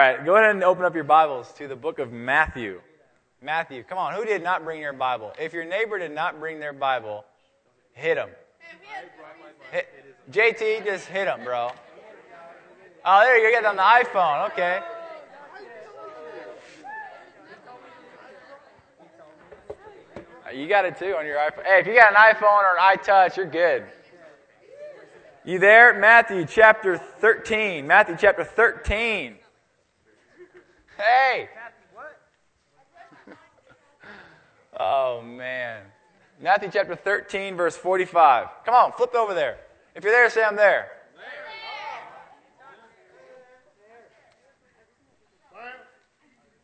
right, go ahead and open up your Bibles to the book of Matthew. Matthew, come on, who did not bring your Bible? If your neighbor did not bring their Bible, hit them. Hit, JT, just hit them, bro. Oh, there you go. Get on the iPhone. Okay. You got it too on your iPhone. Hey, if you got an iPhone or an iTouch, you're good. You there? Matthew chapter 13. Matthew chapter 13. Hey. Oh, man. Matthew chapter 13, verse 45. Come on, flip over there. If you're there, say I'm there.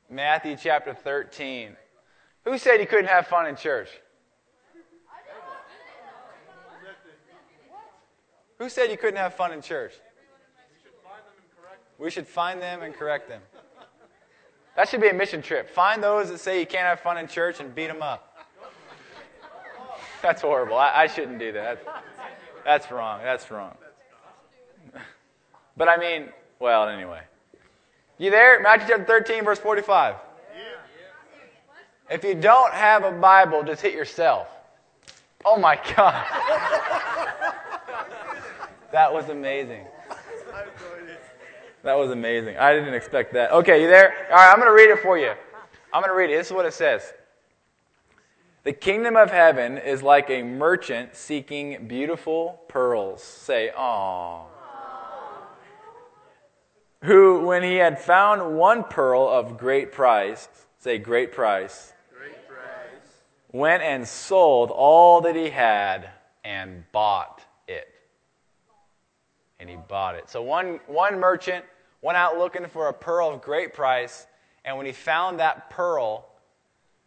Matthew chapter 13. Who said you couldn't have fun in church? Who said you couldn't have fun in church? We should find them and correct them. That should be a mission trip. Find those that say you can't have fun in church and beat them up. That's horrible. I, I shouldn't do that. That's wrong. That's wrong. But I mean, well, anyway. You there? Matthew chapter 13, verse 45. If you don't have a Bible, just hit yourself. Oh my God. that was amazing. That was amazing. I didn't expect that. Okay, you there? All right, I'm going to read it for you. I'm going to read it. This is what it says. The kingdom of heaven is like a merchant seeking beautiful pearls. Say, "Aww." Who, when he had found one pearl of great price, say, great price, Great price. went and sold all that he had and bought it. And he bought it. So one, one merchant went out looking for a pearl of great price, and when he found that pearl,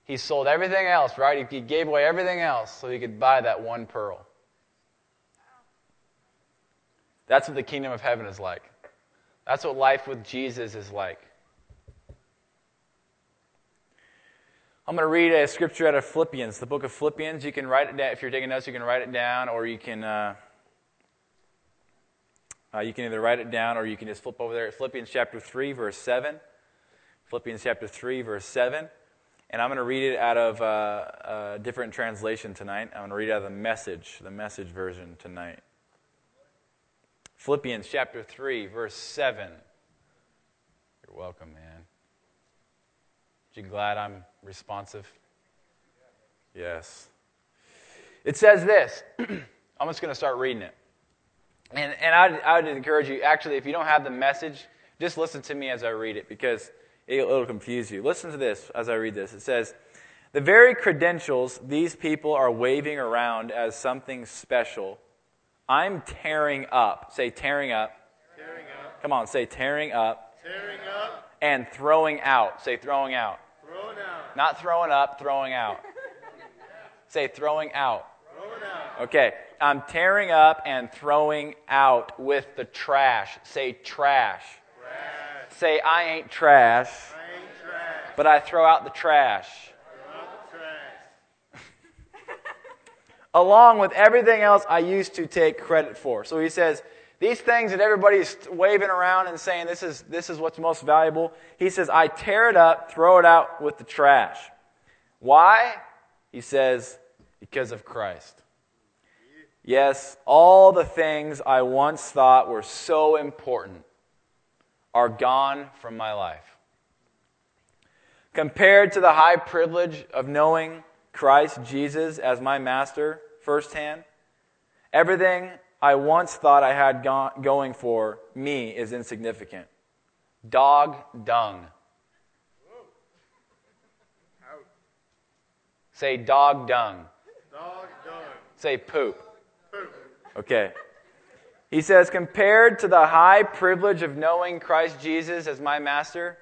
he sold everything else, right? He gave away everything else so he could buy that one pearl. That's what the kingdom of heaven is like. That's what life with Jesus is like. I'm going to read a scripture out of Philippians, the book of Philippians. You can write it down. If you're taking notes, you can write it down, or you can, uh, uh, you can either write it down or you can just flip over there. Philippians chapter 3, verse 7. Philippians chapter 3, verse 7. And I'm going to read it out of uh, a different translation tonight. I'm going to read it out of the message, the message version tonight. Philippians chapter 3, verse 7. You're welcome, man. You glad I'm responsive? Yes. It says this. I'm just going to start reading it. And, and I'd, I would encourage you, actually, if you don't have the message, just listen to me as I read it because it'll, it'll confuse you. Listen to this as I read this. It says, The very credentials these people are waving around as something special, I'm tearing up. Say, tearing up. Tearing up. Come on, say, tearing up. Tearing up. And throwing out. Say, throwing out. Thrown out. Not throwing up, throwing out. Say, throwing out. Thrown out. Okay, I'm tearing up and throwing out with the trash. Say trash. Trash. Say I ain't trash, I ain't trash. but I throw out the trash. Throw out the trash. Along with everything else I used to take credit for. So he says, these things that everybody's waving around and saying this is, this is what's most valuable, he says, I tear it up, throw it out with the trash. Why? He says, because of Christ. Yes, all the things I once thought were so important are gone from my life. Compared to the high privilege of knowing Christ Jesus as my master firsthand, everything I once thought I had go- going for me is insignificant. Dog dung. Say dog dung. Dog dung. Say poop. Okay. He says, compared to the high privilege of knowing Christ Jesus as my master,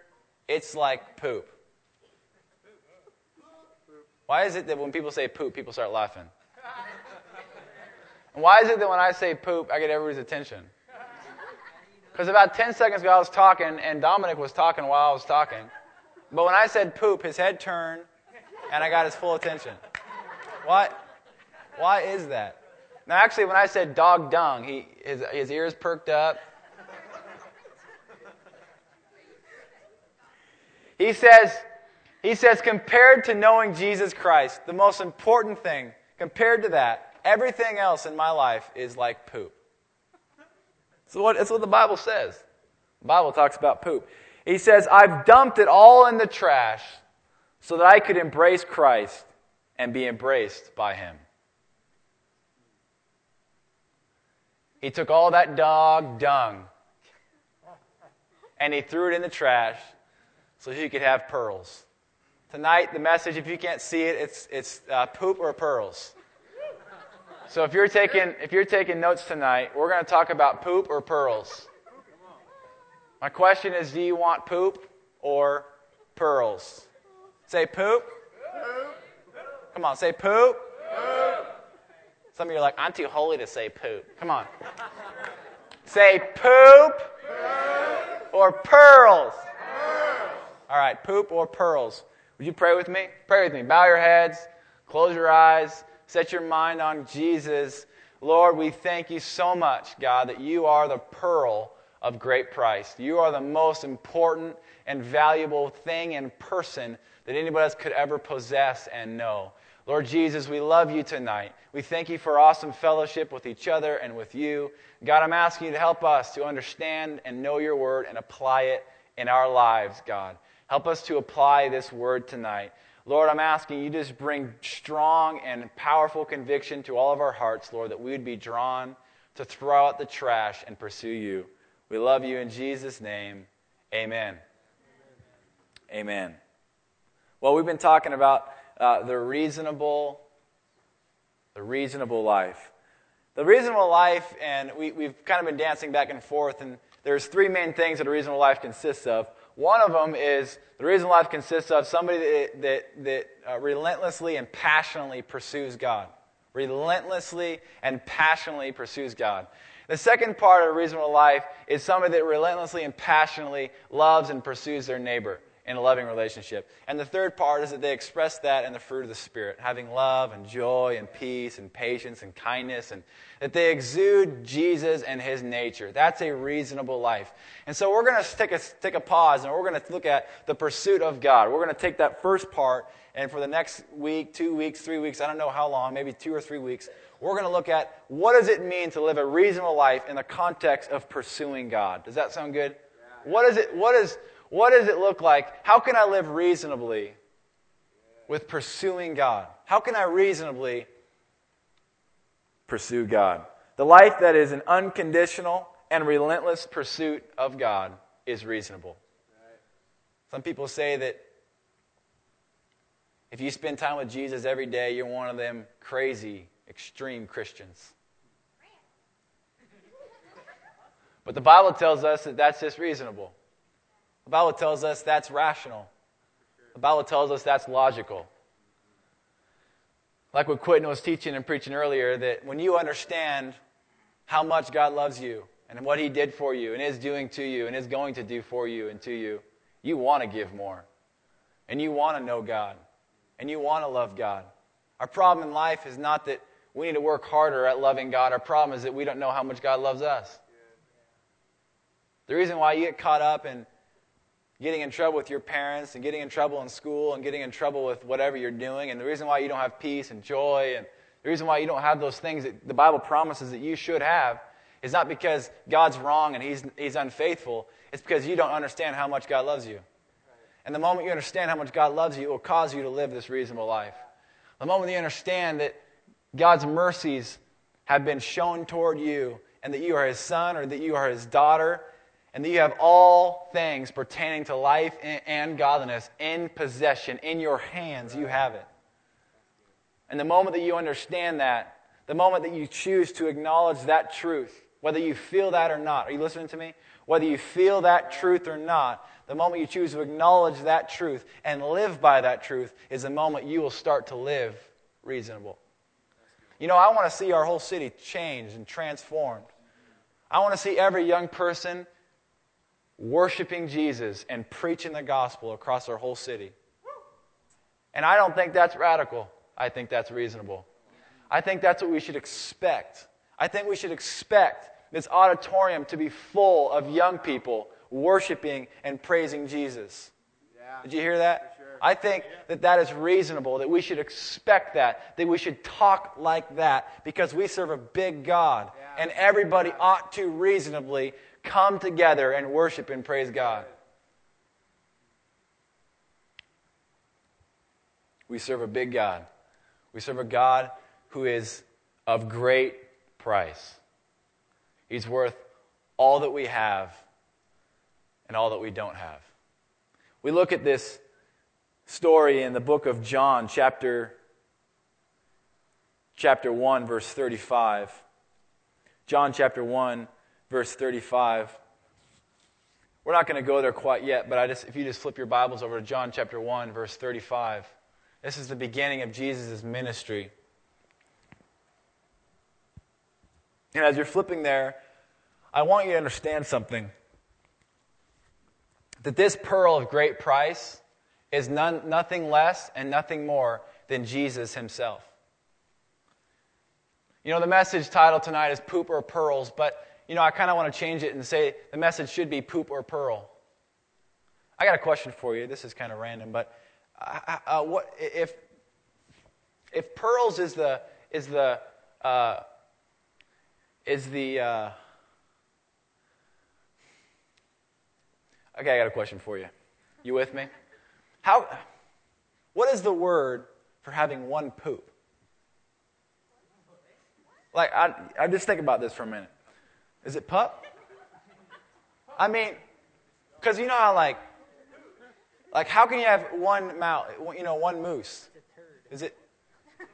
it's like poop. Why is it that when people say poop, people start laughing? And why is it that when I say poop, I get everybody's attention? Because about 10 seconds ago, I was talking, and Dominic was talking while I was talking. But when I said poop, his head turned, and I got his full attention. What? Why is that? Now, actually, when I said dog dung, he, his, his ears perked up. He says, he says, compared to knowing Jesus Christ, the most important thing, compared to that, everything else in my life is like poop. So what, that's what the Bible says. The Bible talks about poop. He says, I've dumped it all in the trash so that I could embrace Christ and be embraced by Him. He took all that dog dung and he threw it in the trash so he could have pearls. Tonight, the message, if you can't see it, it's, it's uh, poop or pearls. So if you're taking if you're taking notes tonight, we're going to talk about poop or pearls. My question is, do you want poop or pearls? Say poop. Come on, say poop. poop. Some of you are like, I'm too holy to say poop. Come on. say poop or pearls. All right, poop or pearls. Would you pray with me? Pray with me. Bow your heads, close your eyes. Set your mind on Jesus. Lord, we thank you so much, God, that you are the pearl of great price. You are the most important and valuable thing and person that anybody else could ever possess and know. Lord Jesus, we love you tonight. We thank you for awesome fellowship with each other and with you. God, I'm asking you to help us to understand and know your word and apply it in our lives, God. Help us to apply this word tonight. Lord, I'm asking you to just bring strong and powerful conviction to all of our hearts, Lord, that we would be drawn to throw out the trash and pursue you. We love you in Jesus' name. Amen. Amen. Well, we've been talking about uh, the reasonable, the reasonable life. The reasonable life, and we, we've kind of been dancing back and forth, and there's three main things that a reasonable life consists of. One of them is the reasonable life consists of somebody that, that, that uh, relentlessly and passionately pursues God. Relentlessly and passionately pursues God. The second part of a reasonable life is somebody that relentlessly and passionately loves and pursues their neighbor in a loving relationship. And the third part is that they express that in the fruit of the Spirit, having love and joy and peace and patience and kindness, and that they exude Jesus and His nature. That's a reasonable life. And so we're going to take a, take a pause and we're going to look at the pursuit of God. We're going to take that first part, and for the next week, two weeks, three weeks, I don't know how long, maybe two or three weeks, we're going to look at what does it mean to live a reasonable life in the context of pursuing God. Does that sound good? What is it? What is what does it look like? How can I live reasonably with pursuing God? How can I reasonably pursue God? The life that is an unconditional and relentless pursuit of God is reasonable. Some people say that if you spend time with Jesus every day, you're one of them crazy, extreme Christians. But the Bible tells us that that's just reasonable. The Bible tells us that's rational. The Bible tells us that's logical. Like what Quinton was teaching and preaching earlier, that when you understand how much God loves you and what He did for you and is doing to you and is going to do for you and to you, you want to give more. And you want to know God. And you want to love God. Our problem in life is not that we need to work harder at loving God. Our problem is that we don't know how much God loves us. The reason why you get caught up in getting in trouble with your parents and getting in trouble in school and getting in trouble with whatever you're doing. And the reason why you don't have peace and joy and the reason why you don't have those things that the Bible promises that you should have is not because God's wrong and he's, he's unfaithful. It's because you don't understand how much God loves you. And the moment you understand how much God loves you, it will cause you to live this reasonable life. The moment you understand that God's mercies have been shown toward you and that you are his son or that you are his daughter and that you have all things pertaining to life and godliness in possession, in your hands, you have it. And the moment that you understand that, the moment that you choose to acknowledge that truth, whether you feel that or not, are you listening to me? Whether you feel that truth or not, the moment you choose to acknowledge that truth and live by that truth is the moment you will start to live reasonable. You know, I want to see our whole city changed and transformed. I want to see every young person worshiping Jesus and preaching the gospel across our whole city. And I don't think that's radical. I think that's reasonable. I think that's what we should expect. I think we should expect this auditorium to be full of young people worshiping and praising Jesus. Did you hear that? Sure. I think that that is reasonable, that we should expect that, that we should talk like that because we serve a big God. Yeah. And everybody ought to reasonably come together and worship and praise God. We serve a big God. We serve a God who is of great price. He's worth all that we have and all that we don't have. We look at this story in the book of John, chapter, chapter 1, verse 35. John chapter 1, verse 35. We're not going to go there quite yet, but I just, if you just flip your Bibles over to John chapter 1, verse 35. This is the beginning of Jesus' ministry. And as you're flipping there, I want you to understand something. That this pearl of great price is none, nothing less and nothing more than Jesus himself. You know, the message title tonight is Poop or Pearls, but, you know, I kind of want to change it and say the message should be Poop or Pearl. I got a question for you. This is kind of random, but uh, uh, what if if pearls is the is the uh, is the uh, okay? I got a question for you. You with me? How? What is the word for having one poop? Like I, I just think about this for a minute. Is it pup? I mean, because you know how like like, how can you have one mouse, you know, one moose? Is it?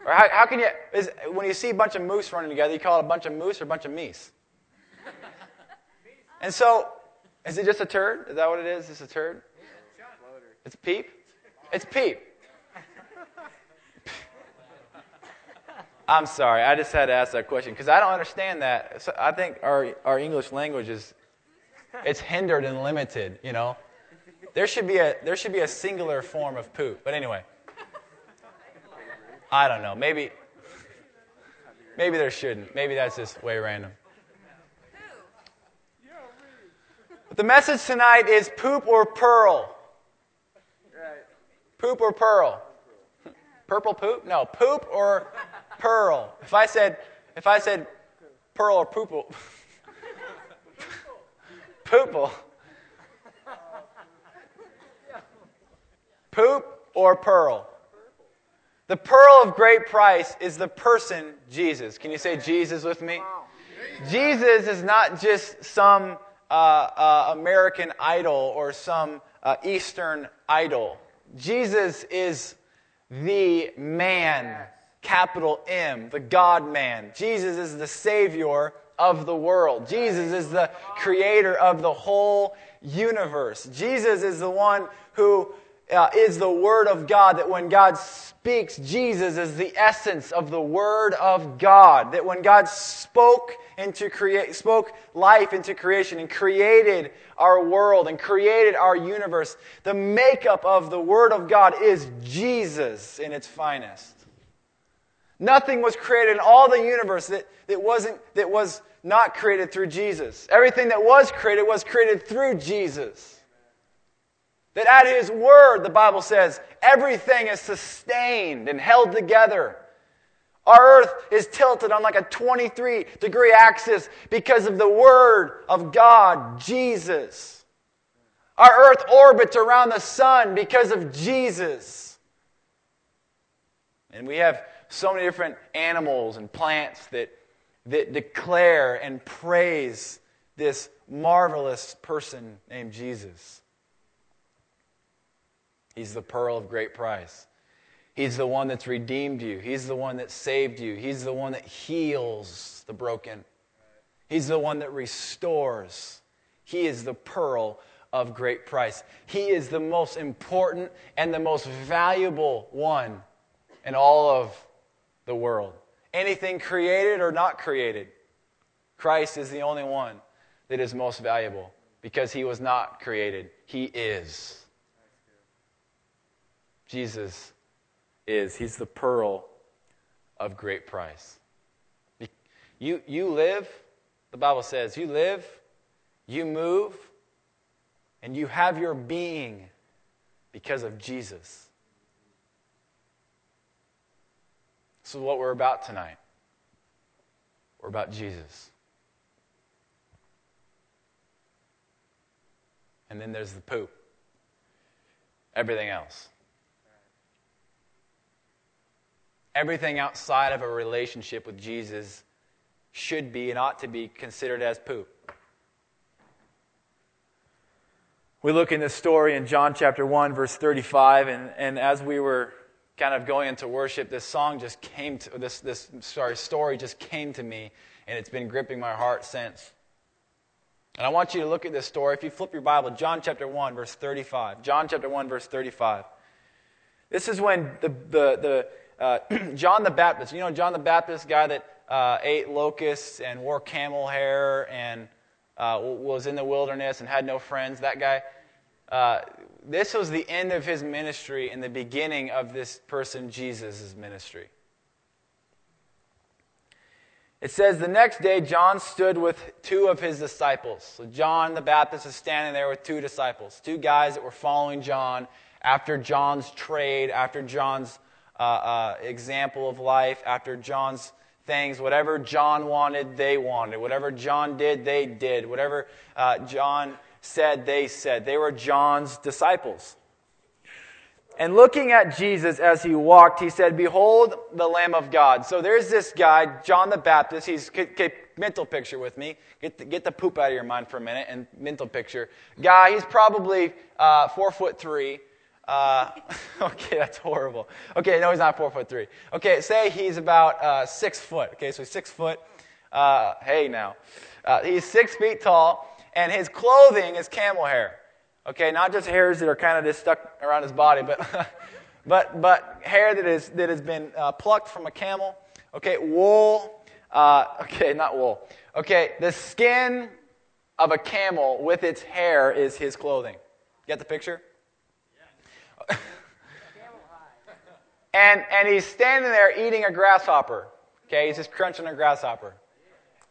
Or how, how can you, is, when you see a bunch of moose running together, you call it a bunch of moose or a bunch of meese? And so, is it just a turd? Is that what it is? It's a turd? It's peep? It's peep. I'm sorry, I just had to ask that question because I don't understand that. So I think our, our English language is, it's hindered and limited, you know? There should be a there should be a singular form of poop. But anyway. I don't know. Maybe maybe there shouldn't. Maybe that's just way random. But the message tonight is poop or pearl. Poop or pearl. Purple poop? No, poop or pearl. If I said if I said pearl or poople poople Poop or pearl? The pearl of great price is the person Jesus. Can you say Jesus with me? Jesus is not just some uh, uh, American idol or some uh, Eastern idol. Jesus is the man, capital M, the God man. Jesus is the Savior of the world. Jesus is the creator of the whole universe. Jesus is the one who uh, is the Word of God, that when God speaks, Jesus is the essence of the Word of God. That when God spoke into create, spoke life into creation and created our world and created our universe, the makeup of the Word of God is Jesus in its finest. Nothing was created in all the universe that, that wasn't that was not created through Jesus. Everything that was created was created through Jesus. That at His Word, the Bible says, everything is sustained and held together. Our earth is tilted on like a 23 degree axis because of the Word of God, Jesus. Our earth orbits around the sun because of Jesus. And we have so many different animals and plants that, that declare and praise this marvelous person named Jesus. He's the pearl of great price. He's the one that's redeemed you. He's the one that saved you. He's the one that heals the broken. He's the one that restores. He is the pearl of great price. He is the most important and the most valuable one in all of the world. Anything created or not created, Christ is the only one that is most valuable because he was not created. He is. Jesus is. He's the pearl of great price. You, you live, the Bible says, you live, you move, and you have your being because of Jesus. This is what we're about tonight. We're about Jesus. And then there's the poop. Everything else. Everything outside of a relationship with Jesus should be and ought to be considered as poop. We look in this story in John chapter 1, verse 35, and, and as we were kind of going into worship, this song just came to this, this sorry, story just came to me, and it's been gripping my heart since. And I want you to look at this story. If you flip your Bible, John chapter 1, verse 35. John chapter 1, verse 35. This is when the, the, the uh, John the Baptist, you know, John the Baptist, guy that uh, ate locusts and wore camel hair and uh, was in the wilderness and had no friends, that guy. Uh, this was the end of his ministry and the beginning of this person, Jesus' ministry. It says, The next day, John stood with two of his disciples. So, John the Baptist is standing there with two disciples, two guys that were following John after John's trade, after John's uh, uh, example of life, after John's things. Whatever John wanted, they wanted. Whatever John did, they did. Whatever uh, John said, they said. They were John's disciples. And looking at Jesus as he walked, he said, Behold the Lamb of God. So there's this guy, John the Baptist. He's, get, mental picture with me. Get the, get the poop out of your mind for a minute and mental picture. Guy, he's probably uh, four foot three. Uh, okay, that's horrible. Okay, no, he's not four foot three. Okay, say he's about uh, six foot. Okay, so he's six foot. Uh, hey, now. Uh, he's six feet tall, and his clothing is camel hair. Okay, not just hairs that are kind of just stuck around his body, but, but, but hair that, is, that has been uh, plucked from a camel. Okay, wool. Uh, okay, not wool. Okay, the skin of a camel with its hair is his clothing. Get the picture? and, and he's standing there eating a grasshopper. Okay, he's just crunching a grasshopper.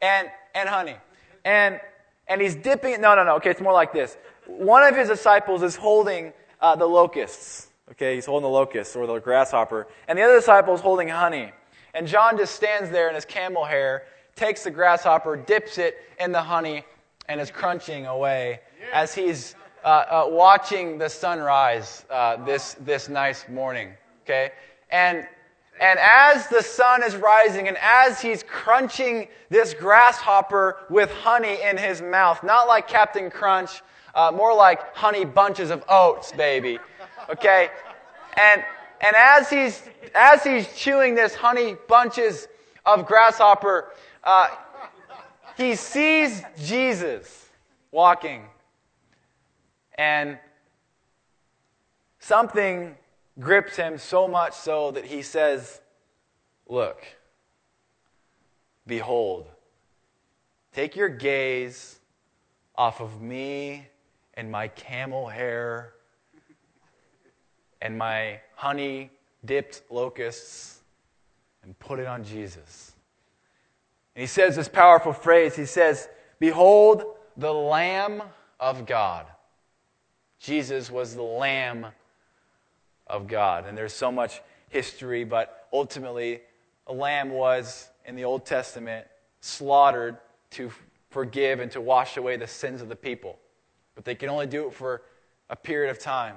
And, and honey. And, and he's dipping it. No, no, no. Okay, it's more like this one of his disciples is holding uh, the locusts. Okay, he's holding the locusts or the grasshopper, and the other disciple is holding honey. And John just stands there in his camel hair, takes the grasshopper, dips it in the honey, and is crunching away as he's uh, uh, watching the sunrise uh, this this nice morning. Okay, and and as the sun is rising, and as he's crunching this grasshopper with honey in his mouth, not like Captain Crunch uh, more like honey bunches of oats, baby. Okay? And, and as, he's, as he's chewing this honey bunches of grasshopper, uh, he sees Jesus walking. And something grips him so much so that he says, Look, behold, take your gaze off of me and my camel hair and my honey dipped locusts and put it on Jesus. And he says this powerful phrase. He says, Behold the Lamb of God. Jesus was the Lamb of God. And there's so much history, but ultimately, a lamb was, in the Old Testament, slaughtered to forgive and to wash away the sins of the people but they can only do it for a period of time.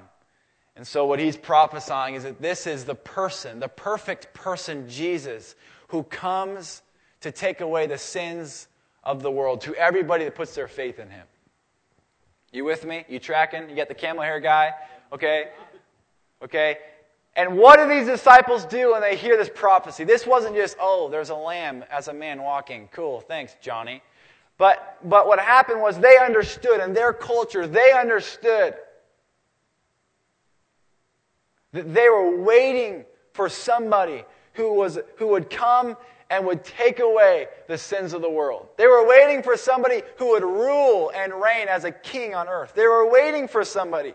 And so, what he's prophesying is that this is the person, the perfect person, Jesus, who comes to take away the sins of the world to everybody that puts their faith in him. You with me? You tracking? You got the camel hair guy? Okay? Okay? And what do these disciples do when they hear this prophecy? This wasn't just, oh, there's a lamb as a man walking. Cool, thanks, Johnny. But, but what happened was they understood, in their culture, they understood that they were waiting for somebody who, was, who would come and would take away the sins of the world. They were waiting for somebody who would rule and reign as a king on earth. They were waiting for somebody.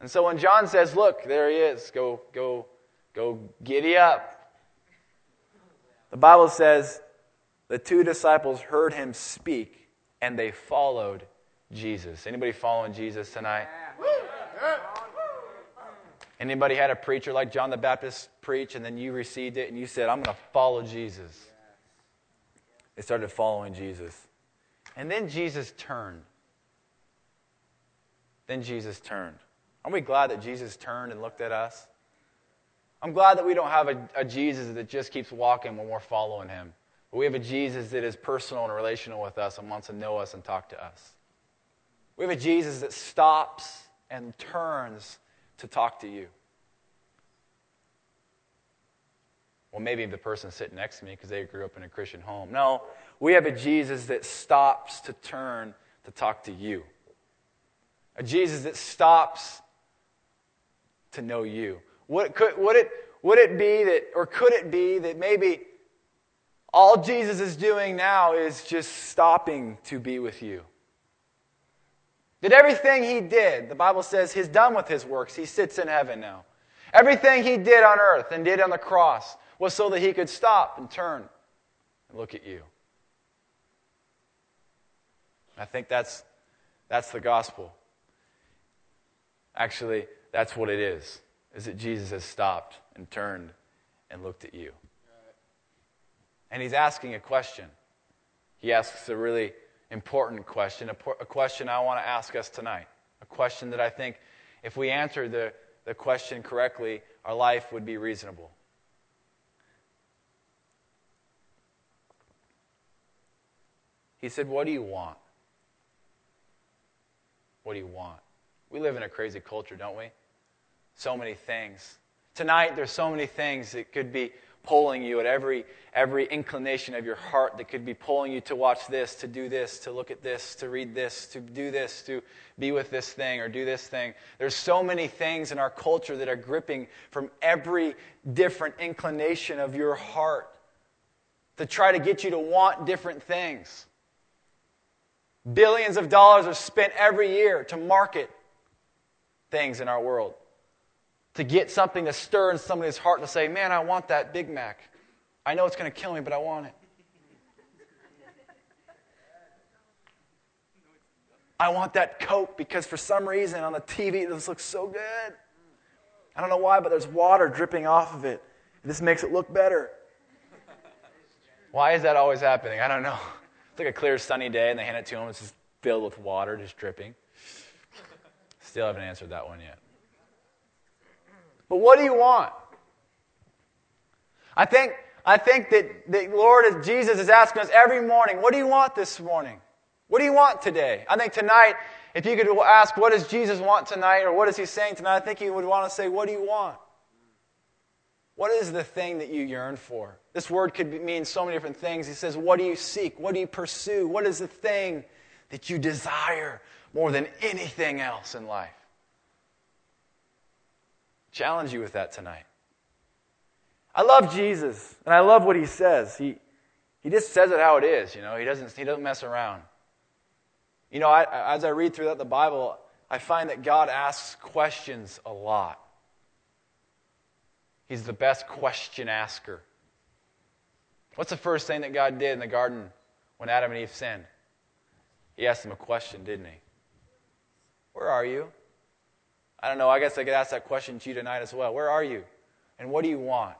And so when John says, Look, there he is, go, go, go giddy up. The Bible says the two disciples heard him speak and they followed Jesus. Anybody following Jesus tonight? Anybody had a preacher like John the Baptist preach and then you received it and you said, I'm going to follow Jesus? They started following Jesus. And then Jesus turned. Then Jesus turned. Aren't we glad that Jesus turned and looked at us? I'm glad that we don't have a, a Jesus that just keeps walking when we're following him. But we have a Jesus that is personal and relational with us and wants to know us and talk to us. We have a Jesus that stops and turns to talk to you. Well, maybe the person sitting next to me because they grew up in a Christian home. No, we have a Jesus that stops to turn to talk to you. A Jesus that stops to know you. Would, could, would, it, would it be that, or could it be that maybe all Jesus is doing now is just stopping to be with you? That everything he did, the Bible says he's done with his works. He sits in heaven now. Everything he did on earth and did on the cross was so that he could stop and turn and look at you. I think that's, that's the gospel. Actually, that's what it is, is that Jesus has stopped and turned and looked at you. And he's asking a question. He asks a really important question, a, a question I want to ask us tonight. A question that I think, if we answer the, the question correctly, our life would be reasonable. He said, What do you want? What do you want? We live in a crazy culture, don't we? So many things. Tonight, there's so many things that could be pulling you at every, every inclination of your heart that could be pulling you to watch this, to do this, to look at this, to read this, to do this, to be with this thing or do this thing. There's so many things in our culture that are gripping from every different inclination of your heart to try to get you to want different things. Billions of dollars are spent every year to market things in our world to get something to stir in somebody's heart to say, Man, I want that Big Mac. I know it's going to kill me, but I want it. I want that coat because for some reason on the TV this looks so good. I don't know why, but there's water dripping off of it. This makes it look better. Why is that always happening? I don't know. It's like a clear sunny day and they hand it to him. It's just filled with water, just dripping. Still haven't answered that one yet. But what do you want? I think, I think that the Lord, Jesus, is asking us every morning, what do you want this morning? What do you want today? I think tonight, if you could ask, what does Jesus want tonight, or what is he saying tonight, I think he would want to say, what do you want? What is the thing that you yearn for? This word could mean so many different things. He says, What do you seek? What do you pursue? What is the thing that you desire more than anything else in life? Challenge you with that tonight. I love Jesus, and I love what he says. He, he just says it how it is, you know. He doesn't, he doesn't mess around. You know, I, as I read through that, the Bible, I find that God asks questions a lot. He's the best question asker. What's the first thing that God did in the garden when Adam and Eve sinned? He asked them a question, didn't he? Where are you? I don't know. I guess I could ask that question to you tonight as well. Where are you? And what do you want?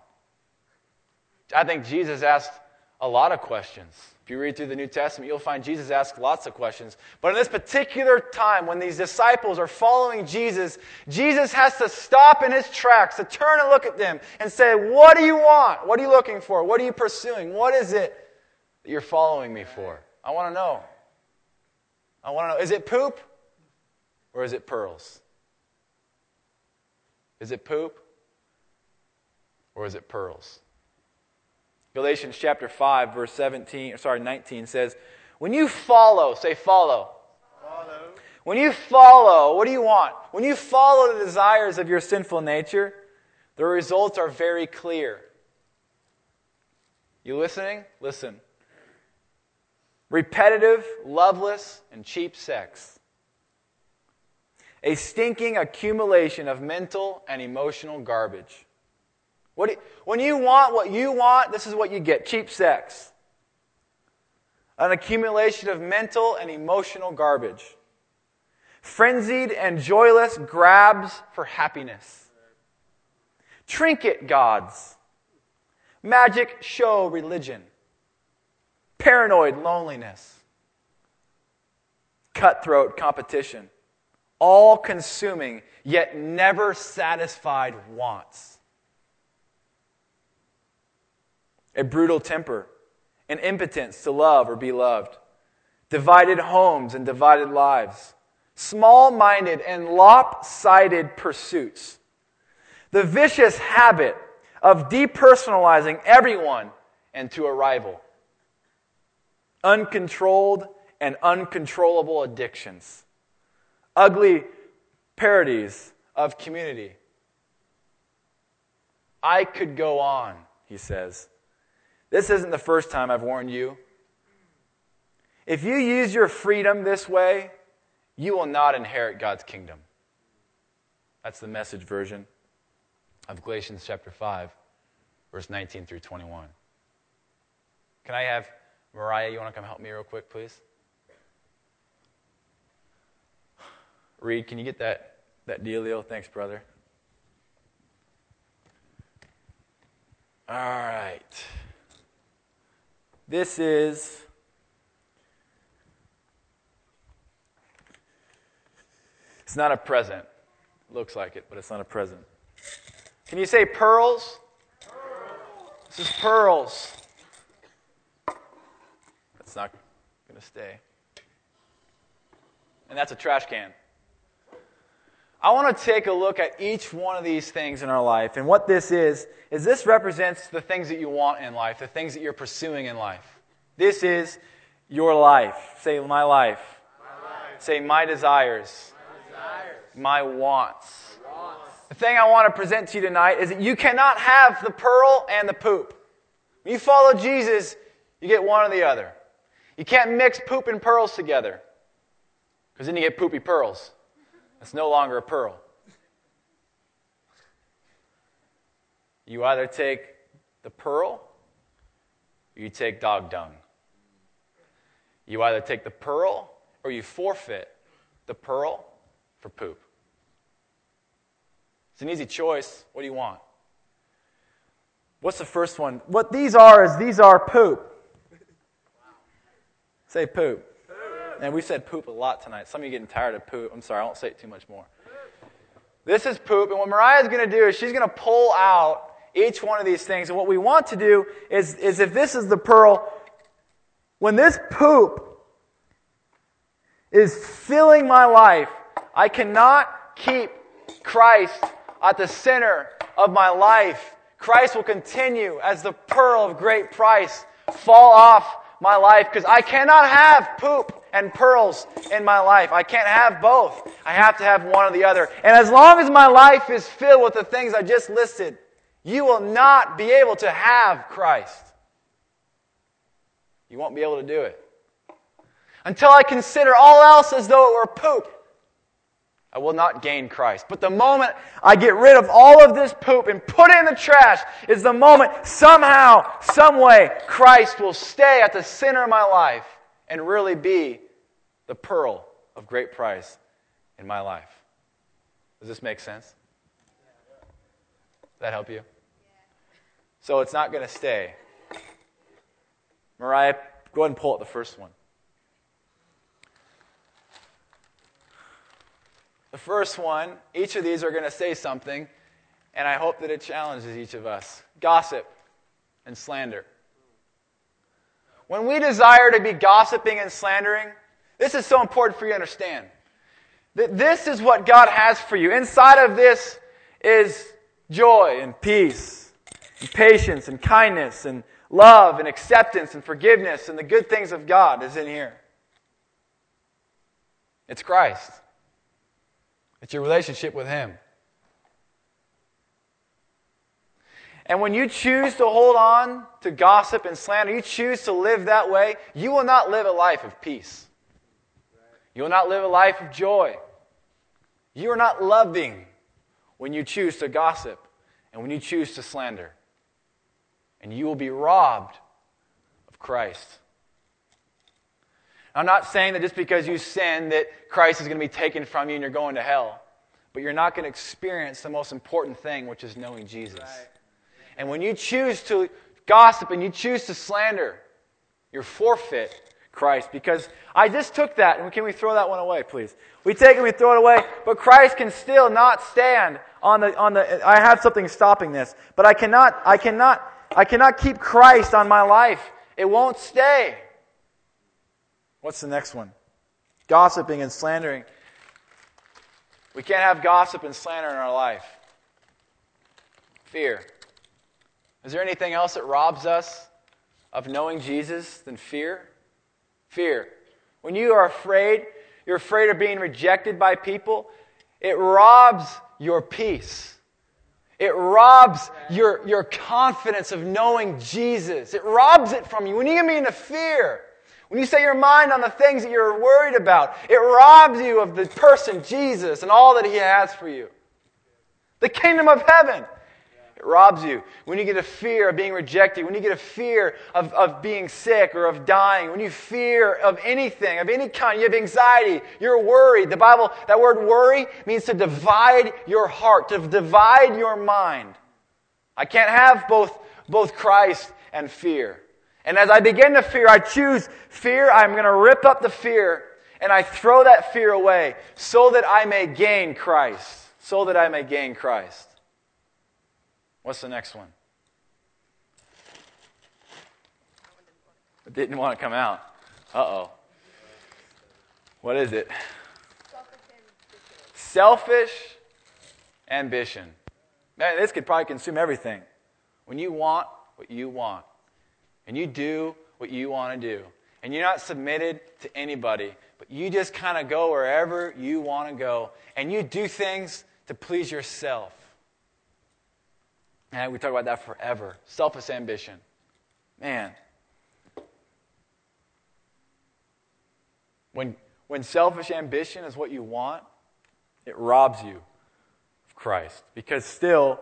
I think Jesus asked a lot of questions. If you read through the New Testament, you'll find Jesus asked lots of questions. But in this particular time, when these disciples are following Jesus, Jesus has to stop in his tracks, to turn and look at them and say, What do you want? What are you looking for? What are you pursuing? What is it that you're following me for? I want to know. I want to know. Is it poop or is it pearls? Is it poop or is it pearls? Galatians chapter 5 verse 17 sorry 19 says, "When you follow, say follow. Follow. When you follow, what do you want? When you follow the desires of your sinful nature, the results are very clear. You listening? Listen. Repetitive, loveless, and cheap sex a stinking accumulation of mental and emotional garbage. What you, when you want what you want, this is what you get cheap sex. An accumulation of mental and emotional garbage. frenzied and joyless grabs for happiness, trinket gods, magic show religion, paranoid loneliness, cutthroat competition, all consuming yet never satisfied wants, a brutal temper, an impotence to love or be loved, divided homes and divided lives, small minded and lopsided pursuits, the vicious habit of depersonalizing everyone into a rival, uncontrolled and uncontrollable addictions, ugly parodies of community. I could go on, he says. This isn't the first time I've warned you. If you use your freedom this way, you will not inherit God's kingdom. That's the message version of Galatians chapter 5, verse 19 through 21. Can I have Mariah, you want to come help me real quick, please? Reed, can you get that, that dealio? Thanks, brother. All right. This is It's not a present. looks like it, but it's not a present. Can you say pearls? pearls. This is pearls. That's not going to stay. And that's a trash can. I want to take a look at each one of these things in our life. And what this is, is this represents the things that you want in life, the things that you're pursuing in life. This is your life. Say, my life. My life. Say, my desires. My, desires. my wants. wants. The thing I want to present to you tonight is that you cannot have the pearl and the poop. When you follow Jesus, you get one or the other. You can't mix poop and pearls together because then you get poopy pearls. It's no longer a pearl. You either take the pearl or you take dog dung. You either take the pearl or you forfeit the pearl for poop. It's an easy choice. What do you want? What's the first one? What these are is these are poop. Say poop. And we said poop a lot tonight. Some of you getting tired of poop. I'm sorry, I won't say it too much more. This is poop, and what Mariah's going to do is she's going to pull out each one of these things. And what we want to do is, is if this is the pearl, when this poop is filling my life, I cannot keep Christ at the center of my life. Christ will continue as the pearl of great price fall off my life because I cannot have poop and pearls in my life. I can't have both. I have to have one or the other. And as long as my life is filled with the things I just listed, you will not be able to have Christ. You won't be able to do it. Until I consider all else as though it were poop, I will not gain Christ. But the moment I get rid of all of this poop and put it in the trash is the moment somehow, some way, Christ will stay at the center of my life and really be the pearl of great price in my life. Does this make sense? Does that help you? So it's not going to stay. Mariah, go ahead and pull up the first one. The first one, each of these are going to say something, and I hope that it challenges each of us gossip and slander. When we desire to be gossiping and slandering, this is so important for you to understand. That this is what God has for you. Inside of this is joy and peace, and patience and kindness and love and acceptance and forgiveness and the good things of God is in here. It's Christ. It's your relationship with Him. And when you choose to hold on to gossip and slander, you choose to live that way, you will not live a life of peace. You will not live a life of joy. You are not loving when you choose to gossip and when you choose to slander. And you will be robbed of Christ. I'm not saying that just because you sin that Christ is going to be taken from you and you're going to hell. But you're not going to experience the most important thing, which is knowing Jesus. And when you choose to gossip and you choose to slander, you forfeit Christ. Because I just took that, and can we throw that one away, please? We take it, we throw it away, but Christ can still not stand on the on the. I have something stopping this, but I cannot. I cannot. I cannot keep Christ on my life. It won't stay. What's the next one? Gossiping and slandering. We can't have gossip and slander in our life. Fear. Is there anything else that robs us of knowing Jesus than fear? Fear. When you are afraid, you're afraid of being rejected by people, it robs your peace. It robs your, your confidence of knowing Jesus. It robs it from you. When you get into fear, when you set your mind on the things that you're worried about, it robs you of the person, Jesus, and all that He has for you. The kingdom of heaven. Robs you. When you get a fear of being rejected, when you get a fear of, of being sick or of dying, when you fear of anything, of any kind, you have anxiety, you're worried. The Bible, that word worry means to divide your heart, to divide your mind. I can't have both, both Christ and fear. And as I begin to fear, I choose fear. I'm going to rip up the fear and I throw that fear away so that I may gain Christ. So that I may gain Christ. What's the next one? Didn't want to come out. Uh oh. What is it? Selfish ambition. Man, this could probably consume everything. When you want what you want, and you do what you want to do. And you're not submitted to anybody, but you just kind of go wherever you want to go. And you do things to please yourself. And we talk about that forever. Selfish ambition. Man. When, when selfish ambition is what you want, it robs you of Christ. Because still,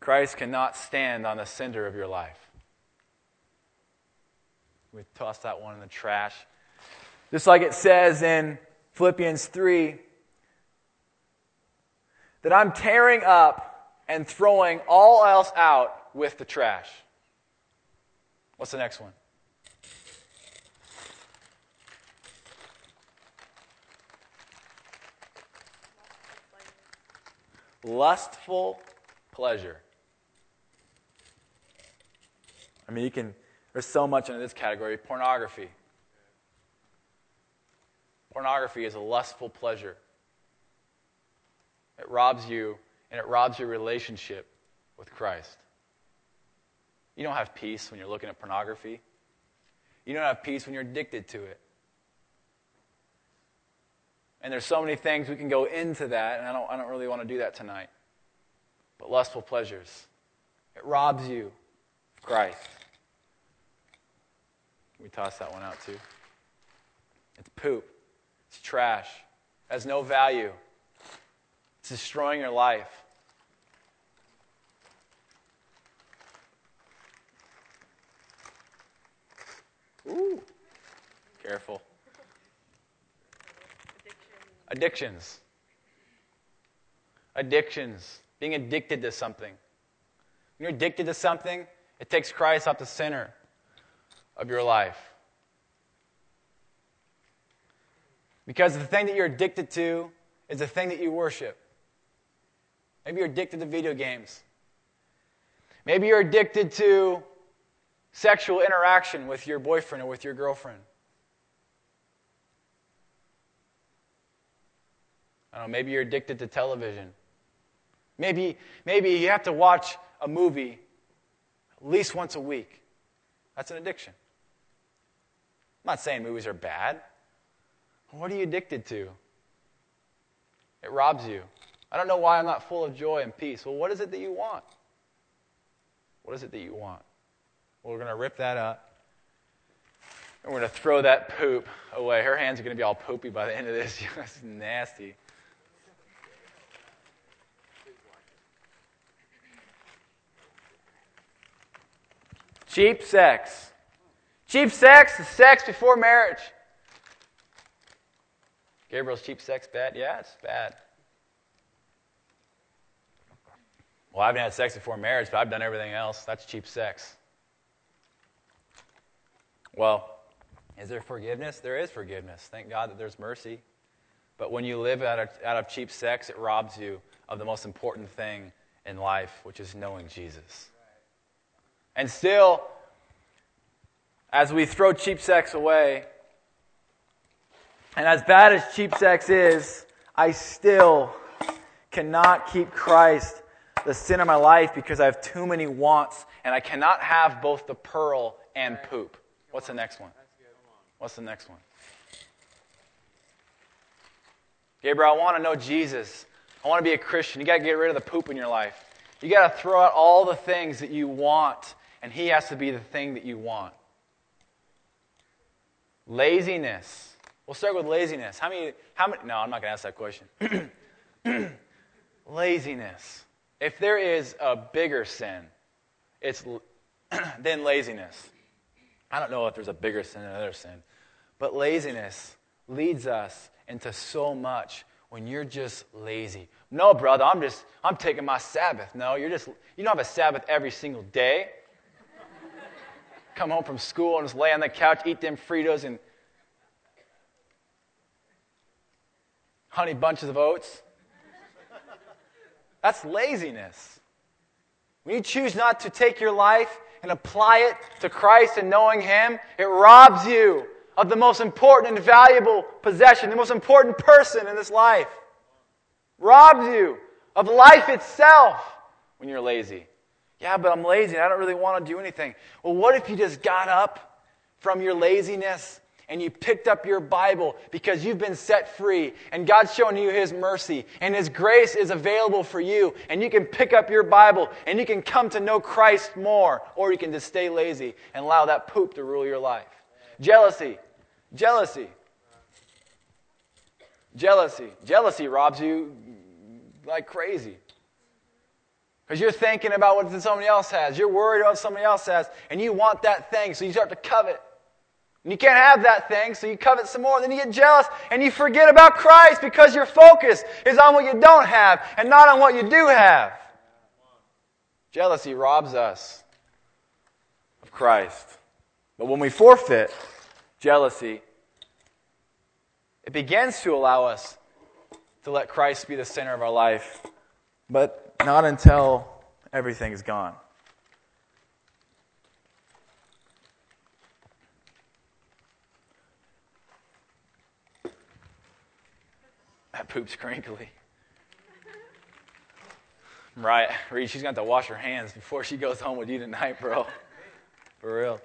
Christ cannot stand on the center of your life. We toss that one in the trash. Just like it says in Philippians 3 that I'm tearing up and throwing all else out with the trash. What's the next one? Lustful pleasure. I mean, you can there's so much in this category pornography. Pornography is a lustful pleasure. It robs you, and it robs your relationship with Christ. You don't have peace when you're looking at pornography. You don't have peace when you're addicted to it. And there's so many things we can go into that, and I don't, I don't really want to do that tonight. But lustful pleasures, it robs you of Christ. We toss that one out too. It's poop. It's trash. It has no value. It's destroying your life. Ooh. Careful. Addictions. Addictions. Being addicted to something. When you're addicted to something, it takes Christ off the center of your life. Because the thing that you're addicted to is the thing that you worship. Maybe you're addicted to video games. Maybe you're addicted to sexual interaction with your boyfriend or with your girlfriend. I don't know, maybe you're addicted to television. Maybe, maybe you have to watch a movie at least once a week. That's an addiction. I'm not saying movies are bad. What are you addicted to? It robs you. I don't know why I'm not full of joy and peace. Well, what is it that you want? What is it that you want? Well, we're going to rip that up. And we're going to throw that poop away. Her hands are going to be all poopy by the end of this. That's nasty. Cheap sex. Cheap sex is sex before marriage. Gabriel's cheap sex bad? Yeah, it's bad. Well, I haven't had sex before marriage, but I've done everything else. That's cheap sex. Well, is there forgiveness? There is forgiveness. Thank God that there's mercy. But when you live out of, out of cheap sex, it robs you of the most important thing in life, which is knowing Jesus. And still, as we throw cheap sex away, and as bad as cheap sex is, I still cannot keep Christ the sin of my life because I have too many wants and I cannot have both the pearl and poop. What's the next one? What's the next one? Gabriel, I want to know Jesus. I want to be a Christian. You got to get rid of the poop in your life. You got to throw out all the things that you want, and He has to be the thing that you want. Laziness. We'll start with laziness. How many? How many? No, I'm not going to ask that question. laziness. If there is a bigger sin, it's than laziness. I don't know if there's a bigger sin than another sin, but laziness leads us into so much when you're just lazy. No, brother, I'm just I'm taking my Sabbath. No, you're just you don't have a Sabbath every single day. Come home from school and just lay on the couch, eat them Fritos and honey bunches of oats. That's laziness. When you choose not to take your life and apply it to Christ and knowing Him, it robs you of the most important and valuable possession, the most important person in this life. Robs you of life itself when you're lazy. Yeah, but I'm lazy I don't really want to do anything. Well, what if you just got up from your laziness and you picked up your Bible because you've been set free and God's shown you His mercy and His grace is available for you and you can pick up your Bible and you can come to know Christ more or you can just stay lazy and allow that poop to rule your life. Jealousy. Jealousy. Jealousy. Jealousy robs you like crazy. Because you're thinking about what somebody else has. You're worried about what somebody else has. And you want that thing, so you start to covet. And you can't have that thing, so you covet some more. Then you get jealous and you forget about Christ because your focus is on what you don't have and not on what you do have. Jealousy robs us of Christ. But when we forfeit, jealousy, it begins to allow us to let Christ be the center of our life, but not until everything is gone. That poop's crinkly. Right, Reed, she's got to wash her hands before she goes home with you tonight, bro. For real.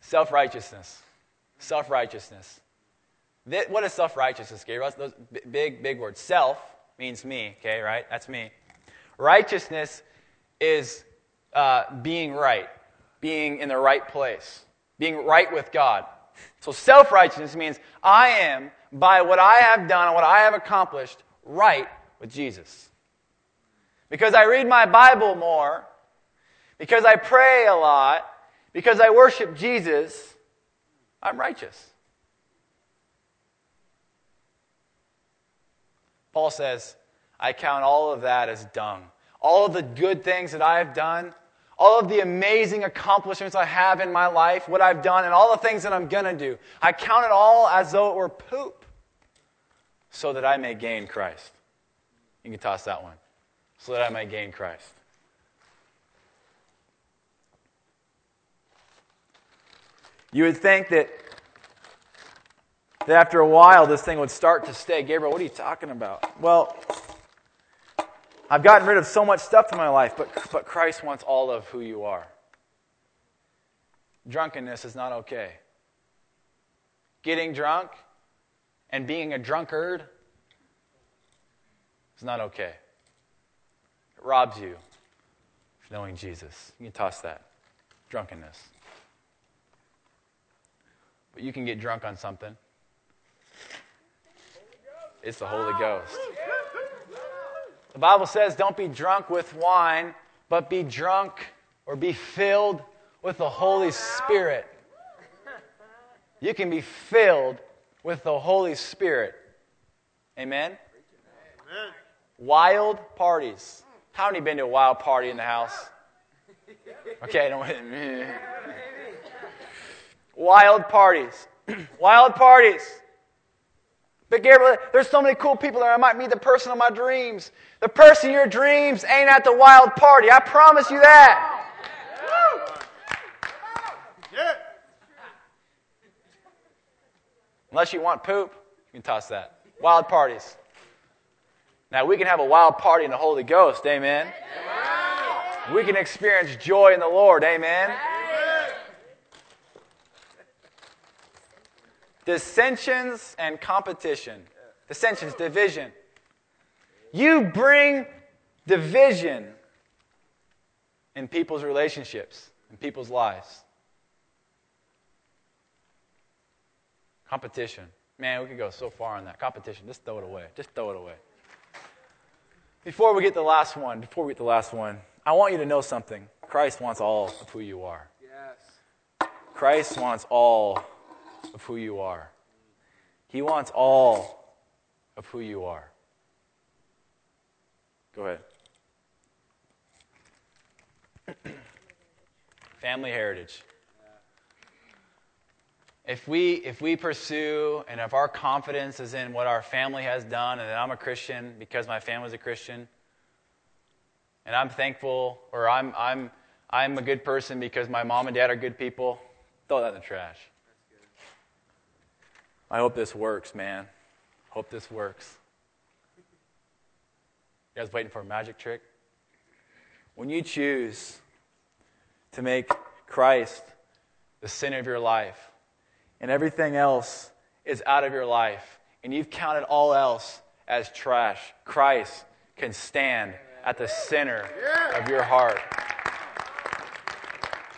Self righteousness. Self righteousness. What is self righteousness, Gabriel? Those big, big words. Self means me, okay, right? That's me. Righteousness is uh, being right, being in the right place, being right with God. So self righteousness means I am, by what I have done and what I have accomplished, right with Jesus. Because I read my Bible more, because I pray a lot, because I worship Jesus, I'm righteous. Paul says, I count all of that as dung. All of the good things that I have done, all of the amazing accomplishments I have in my life, what I've done, and all the things that I'm going to do, I count it all as though it were poop so that I may gain Christ. You can toss that one. So that I may gain Christ. You would think that, that after a while this thing would start to stay. Gabriel, what are you talking about? Well, I've gotten rid of so much stuff in my life, but, but Christ wants all of who you are. Drunkenness is not okay. Getting drunk and being a drunkard is not okay. It robs you of knowing Jesus. You can toss that. Drunkenness. But you can get drunk on something. It's the Holy Ghost. The Bible says, don't be drunk with wine, but be drunk or be filled with the Holy Spirit. You can be filled with the Holy Spirit. Amen? Amen. Wild parties. How many been to a wild party in the house? Okay, don't Wild parties. wild parties. But Gabriel, there's so many cool people there. I might meet the person of my dreams. The person your dreams ain't at the wild party. I promise you that. Yeah. Unless you want poop, you can toss that. Wild parties. Now, we can have a wild party in the Holy Ghost. Amen. We can experience joy in the Lord. Amen. Dissensions and competition. Dissensions, division. You bring division in people's relationships, in people's lives. Competition. Man, we could go so far on that. Competition. Just throw it away. Just throw it away. Before we get the last one, before we get the last one, I want you to know something. Christ wants all of who you are. Yes. Christ wants all of who you are. He wants all of who you are. Go ahead. Family heritage. If we, if we pursue and if our confidence is in what our family has done and that I'm a Christian because my family's a Christian, and I'm thankful or I'm, I'm, I'm a good person because my mom and dad are good people, throw that in the trash. I hope this works, man. Hope this works. You guys waiting for a magic trick? When you choose to make Christ the center of your life, and everything else is out of your life, and you've counted all else as trash, Christ can stand at the center of your heart.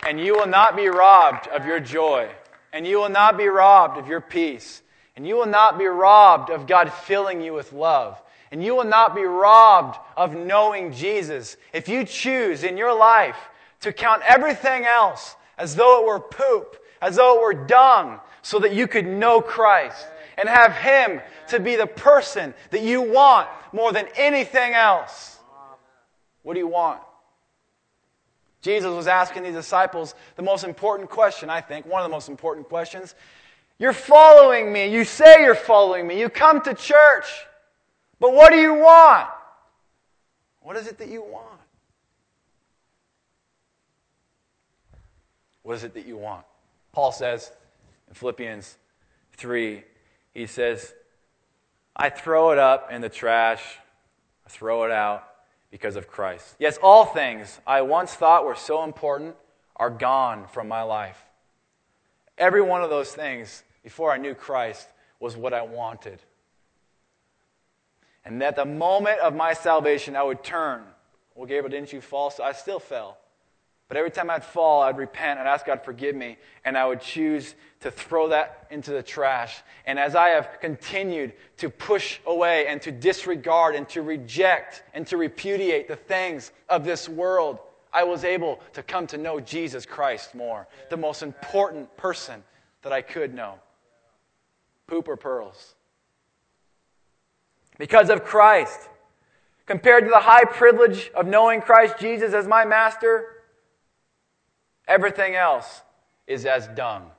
And you will not be robbed of your joy, and you will not be robbed of your peace, and you will not be robbed of God filling you with love. And you will not be robbed of knowing Jesus if you choose in your life to count everything else as though it were poop, as though it were dung, so that you could know Christ and have Him to be the person that you want more than anything else. What do you want? Jesus was asking these disciples the most important question, I think, one of the most important questions. You're following me. You say you're following me. You come to church. But what do you want? What is it that you want? What is it that you want? Paul says in Philippians 3, he says, I throw it up in the trash, I throw it out because of Christ. Yes, all things I once thought were so important are gone from my life. Every one of those things before I knew Christ was what I wanted. And at the moment of my salvation, I would turn. Well, Gabriel, didn't you fall? So I still fell. But every time I'd fall, I'd repent and ask God forgive me, and I would choose to throw that into the trash. And as I have continued to push away and to disregard and to reject and to repudiate the things of this world, I was able to come to know Jesus Christ more, the most important person that I could know. Poop or pearls? Because of Christ. Compared to the high privilege of knowing Christ Jesus as my master, Everything else is as dung.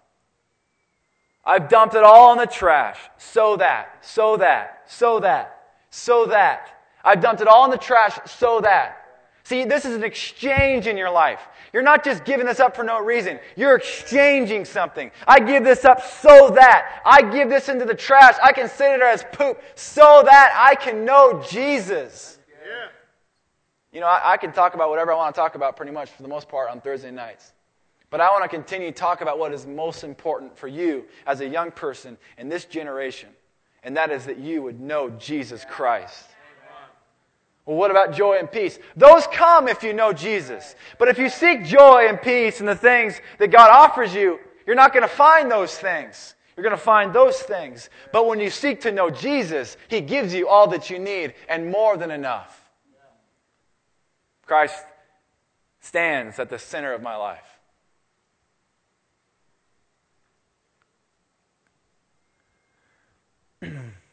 I've dumped it all in the trash. So that, so that, so that, so that. I've dumped it all in the trash so that. See, this is an exchange in your life. You're not just giving this up for no reason. You're exchanging something. I give this up so that. I give this into the trash. I consider it as poop so that I can know Jesus. Yeah. You know, I, I can talk about whatever I want to talk about pretty much for the most part on Thursday nights. But I want to continue to talk about what is most important for you as a young person in this generation, and that is that you would know Jesus Christ. Well, what about joy and peace? Those come if you know Jesus. But if you seek joy and peace and the things that God offers you, you're not going to find those things. You're going to find those things. But when you seek to know Jesus, He gives you all that you need and more than enough. Christ stands at the center of my life.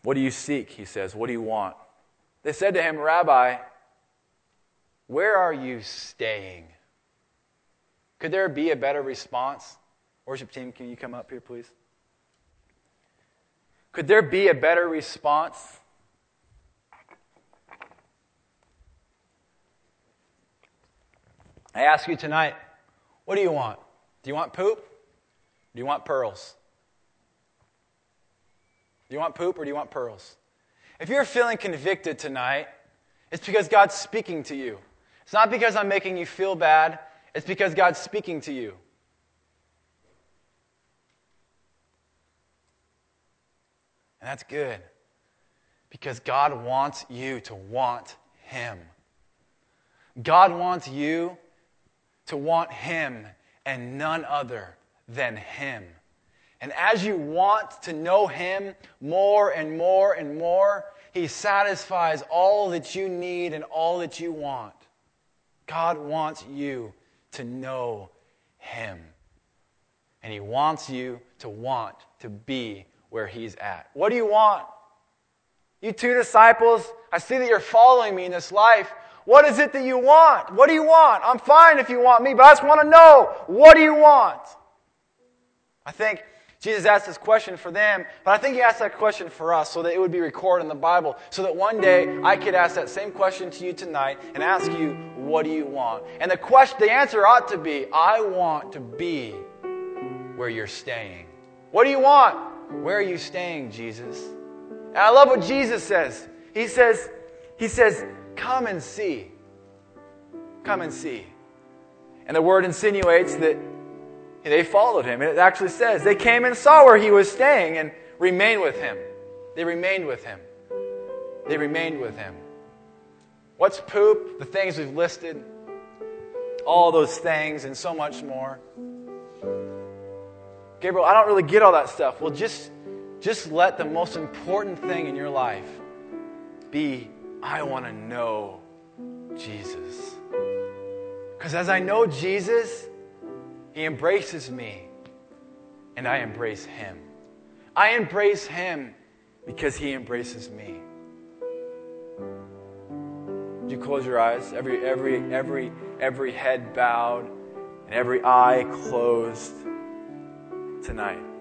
What do you seek? He says. What do you want? They said to him, Rabbi, where are you staying? Could there be a better response? Worship team, can you come up here, please? Could there be a better response? I ask you tonight, what do you want? Do you want poop? Do you want pearls? Do you want poop or do you want pearls? If you're feeling convicted tonight, it's because God's speaking to you. It's not because I'm making you feel bad, it's because God's speaking to you. And that's good because God wants you to want Him. God wants you to want Him and none other than Him. And as you want to know Him more and more and more, He satisfies all that you need and all that you want. God wants you to know Him. And He wants you to want to be where He's at. What do you want? You two disciples, I see that you're following me in this life. What is it that you want? What do you want? I'm fine if you want me, but I just want to know what do you want? I think Jesus asked this question for them, but I think he asked that question for us so that it would be recorded in the Bible, so that one day I could ask that same question to you tonight and ask you, what do you want? And the question, the answer ought to be, I want to be where you're staying. What do you want? Where are you staying, Jesus? And I love what Jesus says. He says, he says, Come and see. Come and see. And the word insinuates that they followed him. And It actually says they came and saw where he was staying and remained with him. They remained with him. They remained with him. What's poop? The things we've listed. All those things and so much more. Gabriel, I don't really get all that stuff. Well, just, just let the most important thing in your life be I want to know Jesus. Because as I know Jesus, He embraces me, and I embrace Him. I embrace Him because He embraces me. Would you close your eyes? Every, every, every, every head bowed and every eye closed tonight.